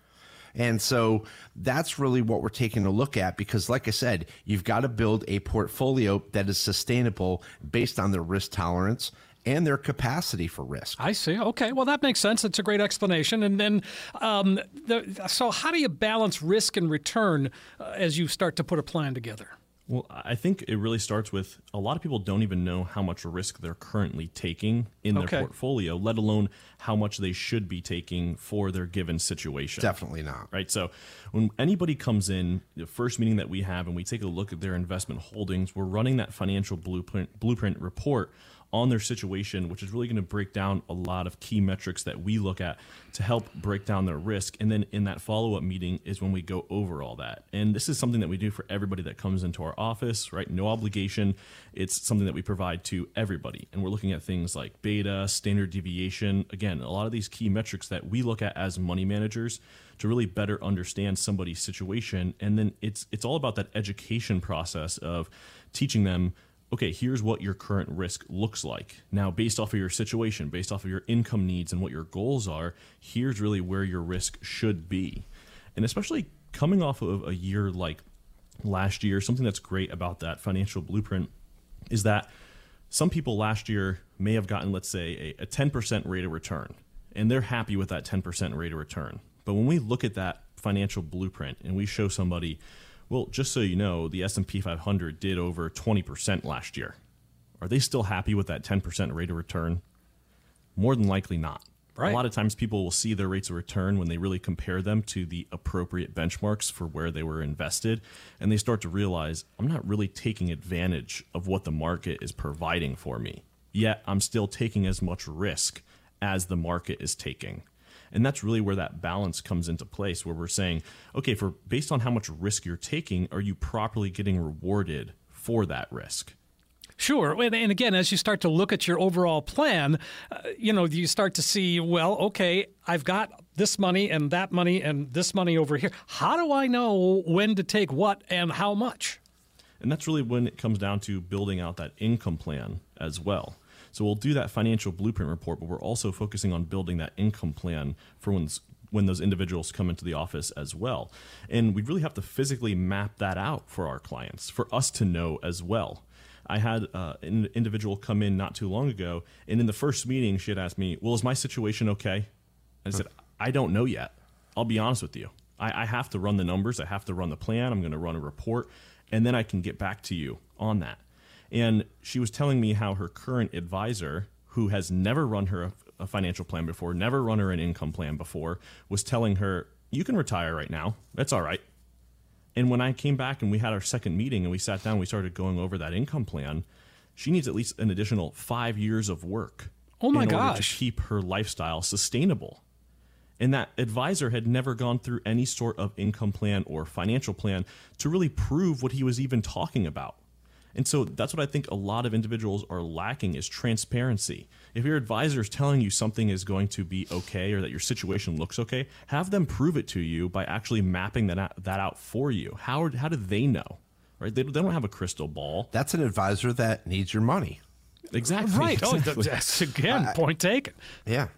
And so that's really what we're taking a look at because, like I said, you've got to build a portfolio that is sustainable based on the risk tolerance and their capacity for risk. I see. Okay. Well, that makes sense. It's a great explanation. And then, um, the, so how do you balance risk and return uh, as you start to put a plan together? Well, I think it really starts with a lot of people don't even know how much risk they're currently taking in their Okay. portfolio, let alone how much they should be taking for their given situation. Definitely not. Right. So when anybody comes in, the first meeting that we have and we take a look at their investment holdings, we're running that financial blueprint blueprint report on their situation, which is really going to break down a lot of key metrics that we look at to help break down their risk. And then in that follow up meeting is when we go over all that. And this is something that we do for everybody that comes into our office, right? No obligation. It's something that we provide to everybody. And we're looking at things like beta, standard deviation. Again, a lot of these key metrics that we look at as money managers to really better understand somebody's situation. And then it's it's all about that education process of teaching them okay, here's what your current risk looks like. Now, based off of your situation, based off of your income needs and what your goals are, here's really where your risk should be. And especially coming off of a year like last year, something that's great about that financial blueprint is that some people last year may have gotten, let's say, a, a 10% rate of return, and they're happy with that 10% rate of return. But when we look at that financial blueprint and we show somebody, well, just so you know, the S&P 500 did over 20% last year. Are they still happy with that 10% rate of return? More than likely not. Right. A lot of times people will see their rates of return when they really compare them to the appropriate benchmarks for where they were invested. And they start to realize I'm not really taking advantage of what the market is providing for me. Yet I'm still taking as much risk as the market is taking. And that's really where that balance comes into place, where we're saying, okay, for based on how much risk you're taking, are you properly getting rewarded for that risk? Sure. And again, as you start to look at your overall plan, uh, you know, you start to see, well, okay, I've got this money and that money and this money over here. How do I know when to take what and how much? And that's really when it comes down to building out that income plan as well. So we'll do that financial blueprint report, but we're also focusing on building that income plan for when when those individuals come into the office as well. And we really have to physically map that out for our clients, for us to know as well. I had uh, an individual come in not too long ago, and in the first meeting, she had asked me, Well, is my situation okay? I said, I don't know yet. I'll be honest with you. I, I have to run the numbers, I have to run the plan, I'm going to run a report, and then I can get back to you on that. And she was telling me how her current advisor, who has never run her a, financial plan before, never run her an income plan before, was telling her, You can retire right now. That's all right. And when I came back and we had our second meeting and we sat down, we started going over that income plan. She needs at least an additional five years of work. Oh my in order gosh. To keep her lifestyle sustainable. And that advisor had never gone through any sort of income plan or financial plan to really prove what he was even talking about. And so that's what I think a lot of individuals are lacking is transparency. If your advisor is telling you something is going to be okay or that your situation looks okay, have them prove it to you by actually mapping that out, that out for you. How how do they know? Right? They, they don't have a crystal ball. That's an advisor that needs your money. Exactly. Right. Oh, that's again point taken. Yeah.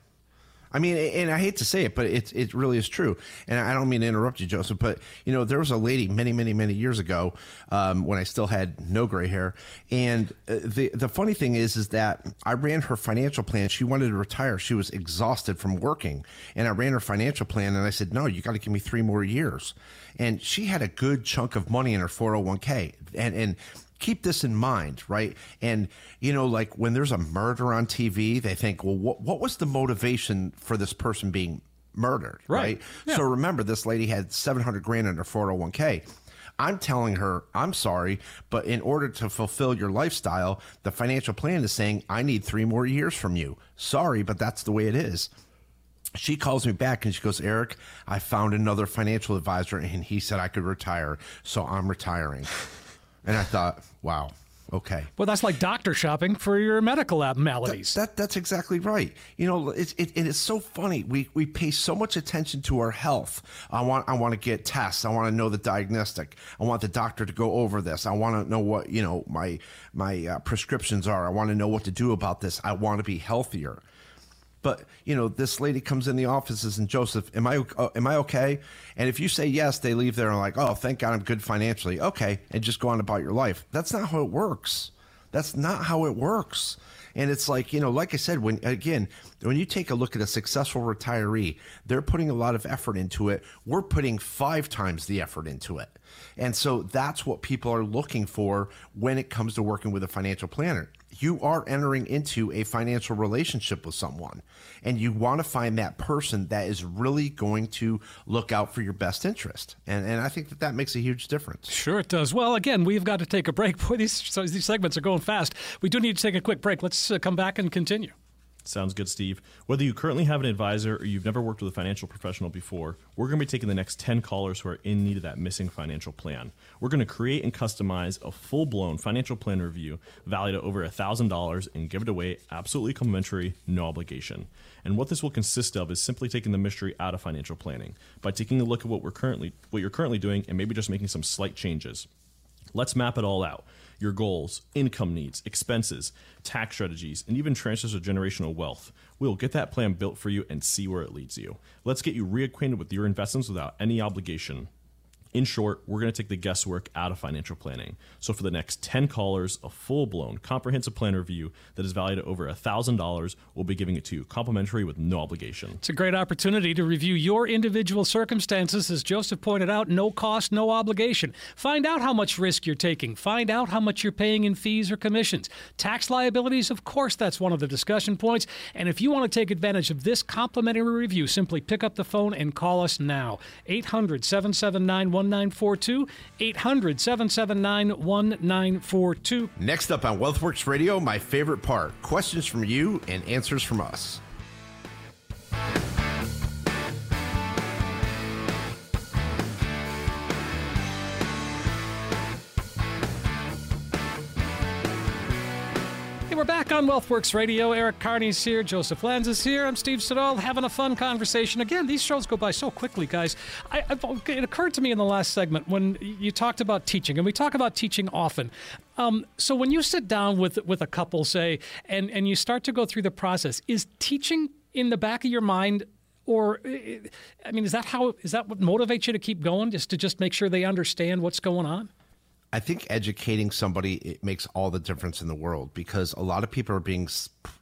I mean, and I hate to say it, but it it really is true. And I don't mean to interrupt you, Joseph, but you know, there was a lady many, many, many years ago um, when I still had no gray hair. And uh, the the funny thing is, is that I ran her financial plan. She wanted to retire. She was exhausted from working, and I ran her financial plan. And I said, no, you got to give me three more years. And she had a good chunk of money in her four hundred one k. And and keep this in mind, right? And you know, like when there's a murder on TV, they think, well, what what was the motivation for this person being murdered, Right. right? Yeah. So remember, this lady had seven hundred grand in her four hundred one k. I'm telling her, I'm sorry, but in order to fulfill your lifestyle, the financial plan is saying, I need three more years from you. Sorry, but that's the way it is she calls me back and she goes, Eric, I found another financial advisor and he said I could retire. So I'm retiring. And I thought, wow, okay. Well, that's like doctor shopping for your medical abnormalities. That that's exactly right. You know, it's it, it is so funny. We we pay so much attention to our health. I want I want to get tests. I want to know the diagnostic. I want the doctor to go over this. I want to know what you know my my uh, prescriptions are. I want to know what to do about this. I want to be healthier. But you know, this lady comes in the offices and Joseph, am I uh, am I okay? And if you say yes, they leave there and like, oh, thank God I'm good financially. Okay, and just go on about your life. That's not how it works. That's not how it works. And it's like you know, like I said, when again, when you take a look at a successful retiree, they're putting a lot of effort into it. We're putting five times the effort into it. And so that's what people are looking for when it comes to working with a financial planner you are entering into a financial relationship with someone and you want to find that person that is really going to look out for your best interest and, and i think that that makes a huge difference Sure, it does. Well, again, we've got to take a break. Boy, these, these segments are going fast. We do need to take a quick break. Let's uh, come back and continue. Sounds good, Steve. Whether you currently have an advisor or you've never worked with a financial professional before, we're going to be taking the next 10 callers who are in need of that missing financial plan. We're going to create and customize a full blown financial plan review valued at over $1,000 and give it away absolutely complimentary, no obligation. And what this will consist of is simply taking the mystery out of financial planning by taking a look at what we're currently what you're currently doing and maybe just making some slight changes. Let's map it all out your goals, income needs, expenses, tax strategies, and even transfers of generational wealth. We'll get that plan built for you and see where it leads you. Let's get you reacquainted with your investments without any obligation. In short, we're going to take the guesswork out of financial planning. So, for the next 10 callers, a full blown comprehensive plan review that is valued at over $1,000, we'll be giving it to you complimentary with no obligation. It's a great opportunity to review your individual circumstances. As Joseph pointed out, no cost, no obligation. Find out how much risk you're taking. Find out how much you're paying in fees or commissions. Tax liabilities, of course, that's one of the discussion points. And if you want to take advantage of this complimentary review, simply pick up the phone and call us now. 800 779 1942. 800 779 1942. next up on Wealthworx radio my favorite part questions from you and answers from us on Wealthworx Radio. Eric Kearney's here. Joseph Lanza is here. I'm Steve Siddall, having a fun conversation. Again, these shows go by so quickly, guys. I, it occurred to me in the last segment when you talked about teaching, and we talk about teaching often. Um, so when you sit down with with a couple, say, and and you start to go through the process, is teaching in the back of your mind or I mean, is that how is that what motivates you to keep going? Just to just make sure they understand what's going on? I think educating somebody it makes all the difference in the world because a lot of people are being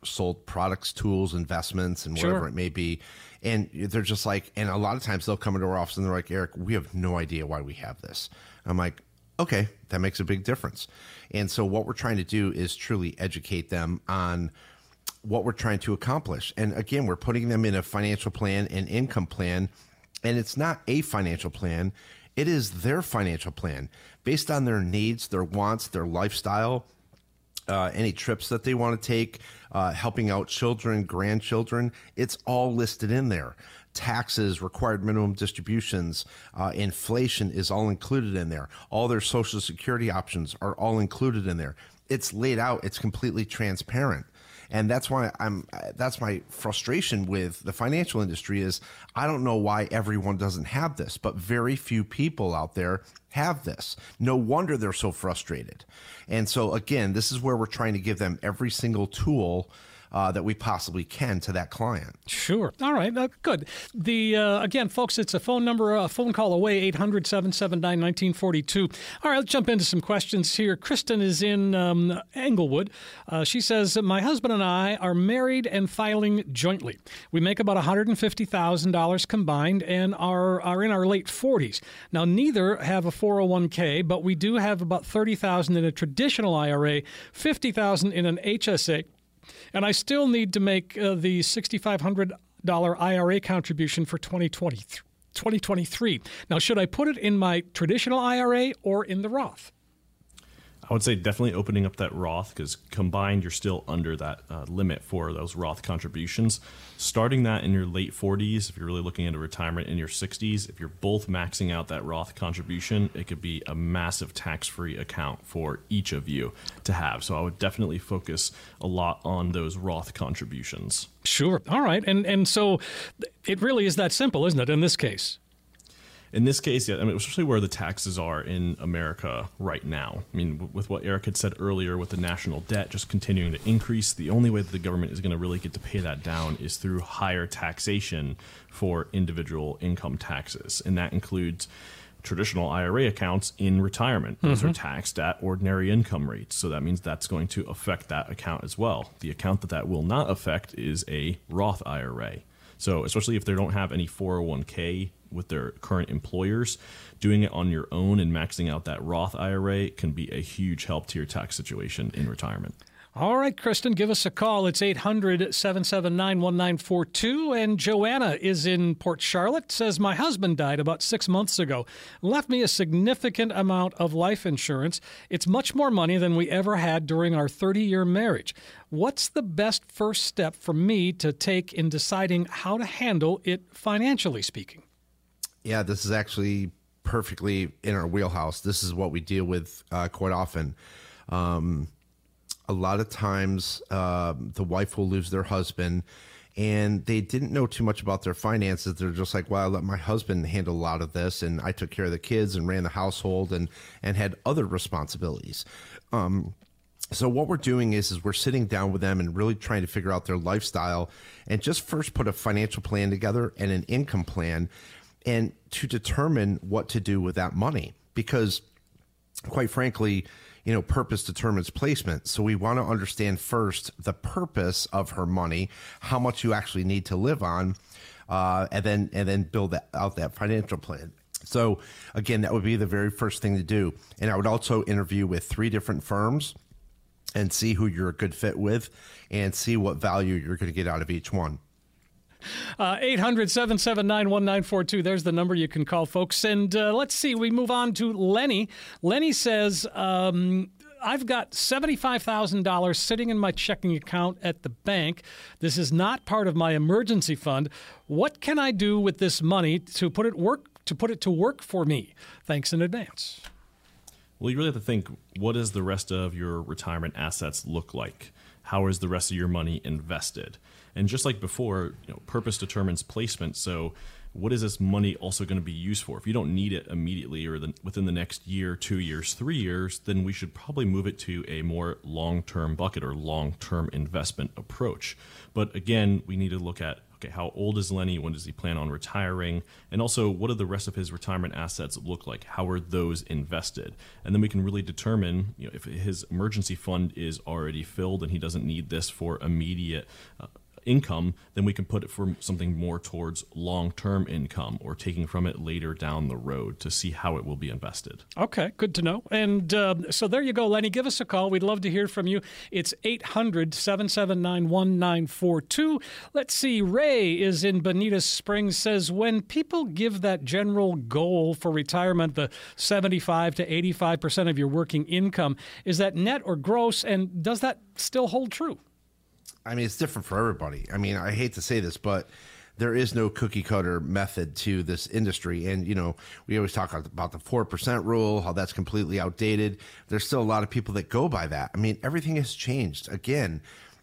sold products, tools, investments, and whatever sure. it may be, and they're just like, and a lot of times they'll come into our office and they're like, Eric, we have no idea why we have this. I'm like, okay, that makes a big difference. And so what we're trying to do is truly educate them on what we're trying to accomplish. And again, we're putting them in a financial plan and income plan, and it's not a financial plan. It is their financial plan based on their needs, their wants, their lifestyle, uh, any trips that they want to take, uh, helping out children, grandchildren. It's all listed in there. Taxes, required minimum distributions, uh, inflation is all included in there. All their social security options are all included in there. It's laid out, it's completely transparent and that's why I'm. That's my frustration with the financial industry is I don't know why everyone doesn't have this, but very few people out there have this. No wonder they're so frustrated. And so again, this is where we're trying to give them every single tool uh, that we possibly can to that client. Sure. All right. Uh, good. The uh, again, folks, it's a phone number, a phone call away, 800 779 1942. All right, let's jump into some questions here. Kristen is in um, Englewood. Uh, she says, My husband and I are married and filing jointly. We make about $150,000 combined and are, are in our late 40s. Now, neither have a 401k, but we do have about 30000 in a traditional IRA, 50000 in an HSA and I still need to make uh, the $6,500 IRA contribution for 2023. 2023. Now, should I put it in my traditional IRA or in the Roth? I would say definitely opening up that Roth because combined you're still under that uh, limit for those Roth contributions. Starting that in your late 40s, if you're really looking into retirement in your 60s, if you're both maxing out that Roth contribution, it could be a massive tax free account for each of you to have. So I would definitely focus a lot on those Roth contributions. Sure. All right. And, and so it really is that simple, isn't it, in this case? In this case, yeah, I mean, especially where the taxes are in America right now. I mean, with what Eric had said earlier, with the national debt just continuing to increase, the only way that the government is going to really get to pay that down is through higher taxation for individual income taxes, and that includes traditional IRA accounts in retirement. Those mm-hmm. are taxed at ordinary income rates. So that means that's going to affect that account as well. The account that that will not affect is a Roth IRA. So, especially if they don't have any 401k with their current employers, doing it on your own and maxing out that Roth IRA can be a huge help to your tax situation in retirement. All right, Kristen, give us a call. It's 800 779 1942. And Joanna is in Port Charlotte, says, My husband died about six months ago, left me a significant amount of life insurance. It's much more money than we ever had during our 30 year marriage. What's the best first step for me to take in deciding how to handle it financially speaking? Yeah, this is actually perfectly in our wheelhouse. This is what we deal with uh, quite often. Um, a lot of times, uh, the wife will lose their husband, and they didn't know too much about their finances. They're just like, "Well, I let my husband handle a lot of this, and I took care of the kids and ran the household and and had other responsibilities." Um, so what we're doing is is we're sitting down with them and really trying to figure out their lifestyle and just first put a financial plan together and an income plan and to determine what to do with that money because quite frankly you know purpose determines placement. So we want to understand first the purpose of her money how much you actually need to live on uh, and then and then build that, out that financial plan. So again that would be the very first thing to do. And i would also interview with three different firms and see who you're a good fit with and see what value you're going to get out of each one 800 779 1942. There's the number you can call, folks. And uh, let's see, we move on to Lenny. Lenny says, um, I've got $75,000 sitting in my checking account at the bank. This is not part of my emergency fund. What can I do with this money to put it work to put it to work for me? Thanks in advance. Well, you really have to think what does the rest of your retirement assets look like? How is the rest of your money invested? And just like before, you know, purpose determines placement. So what is this money also going to be used for? If you don't need it immediately or the, within the next year, two years, three years, then we should probably move it to a more long term bucket or long term investment approach. But again, we need to look at okay, how old is Lenny? When does he plan on retiring? And also, what do the rest of his retirement assets look like? How are those invested? And then we can really determine you know, if his emergency fund is already filled and he doesn't need this for immediate. Uh, income, then we can put it for something more towards long term income or taking from it later down the road to see how it will be invested. Okay, good to know. And uh, so there you go, Lenny. Give us a call. We'd love to hear from you. It's 800 779 1942. Let's see. Ray is in Bonita Springs, says when people give that general goal for retirement, the 75 to 85% of your working income, is that net or gross? And does that still hold true? I mean, it's different for everybody. I mean, I hate to say this, but there is no cookie cutter method to this industry. And, you know, we always talk about the 4% rule, how that's completely outdated. There's still a lot of people that go by that. I mean, everything has changed again.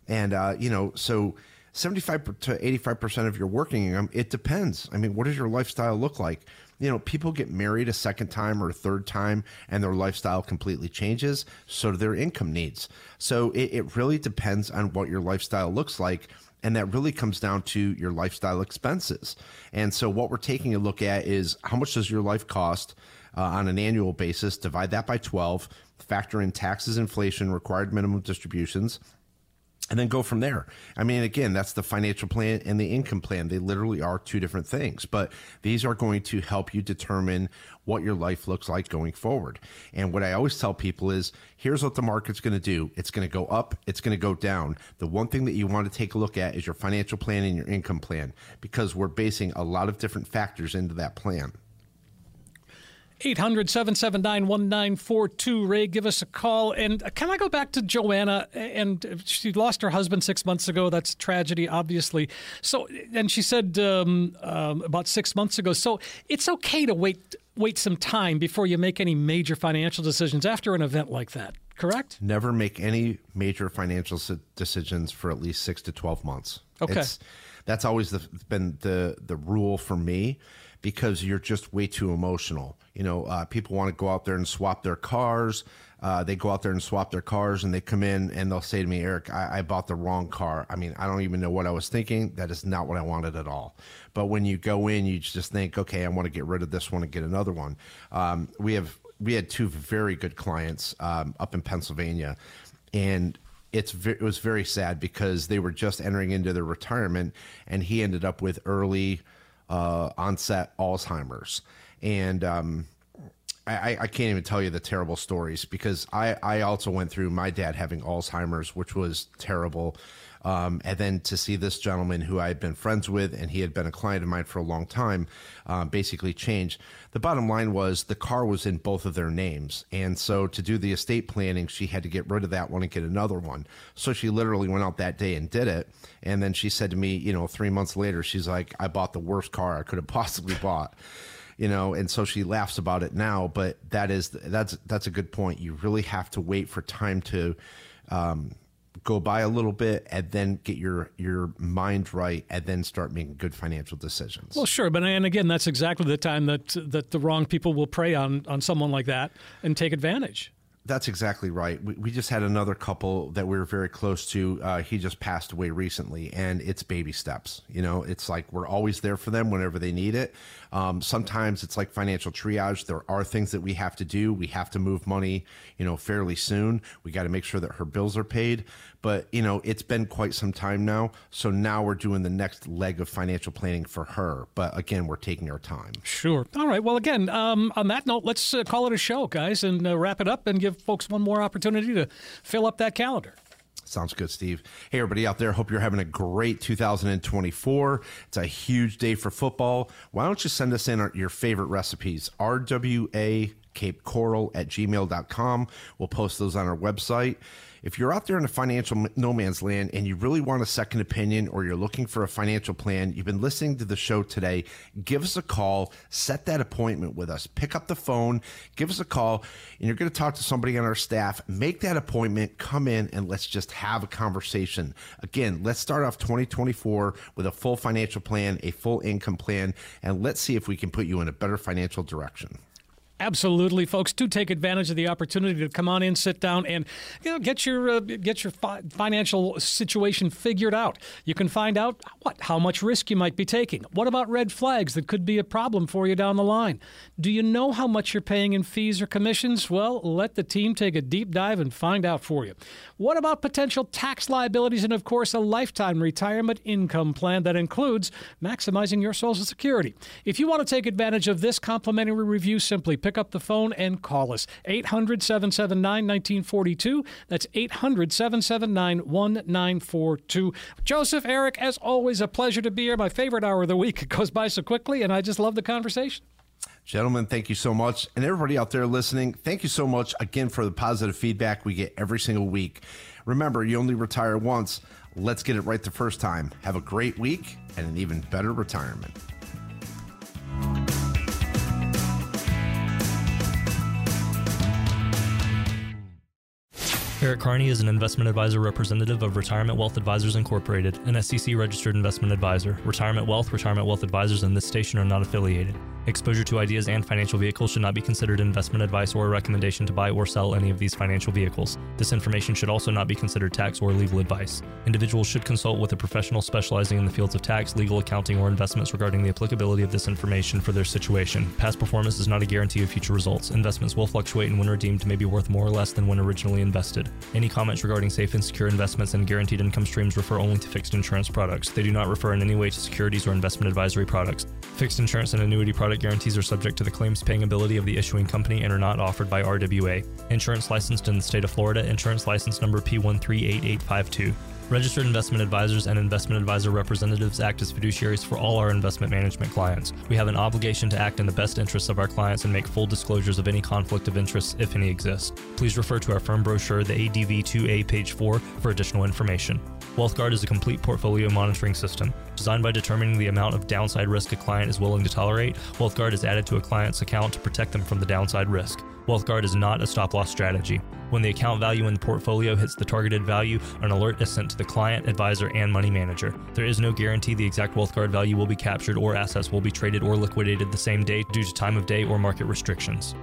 And, uh, you know, so 75 to 85% of your working income, it depends. I mean, what does your lifestyle look like? You know, people get married a second time or a third time and their lifestyle completely changes. So do their income needs. So it, it really depends on what your lifestyle looks like. And that really comes down to your lifestyle expenses. And so what we're taking a look at is how much does your life cost uh, on an annual basis? Divide that by 12, factor in taxes, inflation, required minimum distributions, and then go from there. I mean, again, that's the financial plan and the income plan. They literally are two different things, but these are going to help you determine what your life looks like going forward. And what I always tell people is here's what the market's going to do it's going to go up, it's going to go down. The one thing that you want to take a look at is your financial plan and your income plan because we're basing a lot of different factors into that plan. 800 779 1942. Ray, give us a call. And can I go back to Joanna? And she lost her husband six months ago. That's tragedy, obviously. So, and she said um, um, about six months ago. So it's okay to wait wait some time before you make any major financial decisions after an event like that. Correct? Never make any major financial decisions for at least six to twelve months. Okay, it's, that's always the, been the the rule for me because you're just way too emotional. You know, uh, people want to go out there and swap their cars. Uh, they go out there and swap their cars and they come in and they'll say to me, Eric, I, I, bought the wrong car. I mean, I don't even know what I was thinking. That is not what I wanted at all. But when you go in, you just think, okay, I want to get rid of this one and get another one. Um, we have we had two very good clients um, up in Pennsylvania, and it's it was very sad because they were just entering into their retirement, and he ended up with early uh, onset Alzheimer's, and um, I, I, can't even tell you the terrible stories because I, I also went through my dad having Alzheimer's, which was terrible. Um, and then to see this gentleman who I had been friends with and he had been a client of mine for a long time uh, basically change. The bottom line was the car was in both of their names. And so to do the estate planning, she had to get rid of that one and get another one. So she literally went out that day and did it. And then she said to me, you know, three months later, she's like, I bought the worst car I could have possibly bought you know and so she laughs about it now but that is that's that's a good point you really have to wait for time to um, go by a little bit and then get your your mind right and then start making good financial decisions. Well, sure, but and again, that's exactly the time that that the wrong people will prey on on someone like that and take advantage. That's exactly right. We, we just had another couple that we were very close to. Uh, he just passed away recently, and it's baby steps. You know, it's like we're always there for them whenever they need it. Um, sometimes it's like financial triage. There are things that we have to do. We have to move money, you know, fairly soon. We got to make sure that her bills are paid. But, you know, it's been quite some time now. So now we're doing the next leg of financial planning for her. But again, we're taking our time. Sure. All right. Well, again, um, on that note, let's uh, call it a show, guys, and uh, wrap it up and give folks one more opportunity to fill up that calendar. Sounds good, Steve. Hey, everybody out there. Hope you're having a great 2024. It's a huge day for football. Why don't you send us in our, your favorite recipes? RWA Cape Coral at gmail.com. We'll post those on our website. If you're out there in a financial no man's land and you really want a second opinion or you're looking for a financial plan, you've been listening to the show today, give us a call, set that appointment with us. Pick up the phone, give us a call, and you're going to talk to somebody on our staff. Make that appointment, come in, and let's just have a conversation. Again, let's start off 2024 with a full financial plan, a full income plan, and let's see if we can put you in a better financial direction. Absolutely, folks. Do take advantage of the opportunity to come on in, sit down, and you know, get your uh, get your fi- financial situation figured out. You can find out what how much risk you might be taking. What about red flags that could be a problem for you down the line? Do you know how much you're paying in fees or commissions? Well, let the team take a deep dive and find out for you. What about potential tax liabilities and, of course, a lifetime retirement income plan that includes maximizing your Social Security? If you want to take advantage of this complimentary review, simply pick up the phone and call us. 800 779 1942. That's 800 779 1942. Joseph, Eric, as always, a pleasure to be here. My favorite hour of the week. It goes by so quickly, and I just love the conversation. Gentlemen, thank you so much. And everybody out there listening, thank you so much again for the positive feedback we get every single week. Remember, you only retire once. Let's get it right the first time. Have a great week and an even better retirement. Eric Kearney is an investment advisor representative of Retirement Wealth Advisors Incorporated, an SEC registered investment advisor. Retirement Wealth, Retirement Wealth Advisors, and this station are not affiliated. Exposure to ideas and financial vehicles should not be considered investment advice or a recommendation to buy or sell any of these financial vehicles. This information should also not be considered tax or legal advice. Individuals should consult with a professional specializing in the fields of tax, legal, accounting, or investments regarding the applicability of this information for their situation. Past performance is not a guarantee of future results. Investments will fluctuate and when redeemed may be worth more or less than when originally invested. Any comments regarding safe and secure investments and guaranteed income streams refer only to fixed insurance products. They do not refer in any way to securities or investment advisory products. Fixed insurance and annuity guarantees are subject to the claims paying ability of the issuing company and are not offered by RWA. Insurance licensed in the state of Florida, insurance license number P138852. Registered investment advisors and investment advisor representatives act as fiduciaries for all our investment management clients. We have an obligation to act in the best interests of our clients and make full disclosures of any conflict of interest, if any exist. Please refer to our firm brochure, the ADV 2A, page 4, for additional information. WealthGuard is a complete portfolio monitoring system. Designed by determining the amount of downside risk a client is willing to tolerate, WealthGuard is added to a client's account to protect them from the downside risk. WealthGuard is not a stop loss strategy. When the account value in the portfolio hits the targeted value, an alert is sent to the client, advisor, and money manager. There is no guarantee the exact WealthGuard value will be captured or assets will be traded or liquidated the same day due to time of day or market restrictions.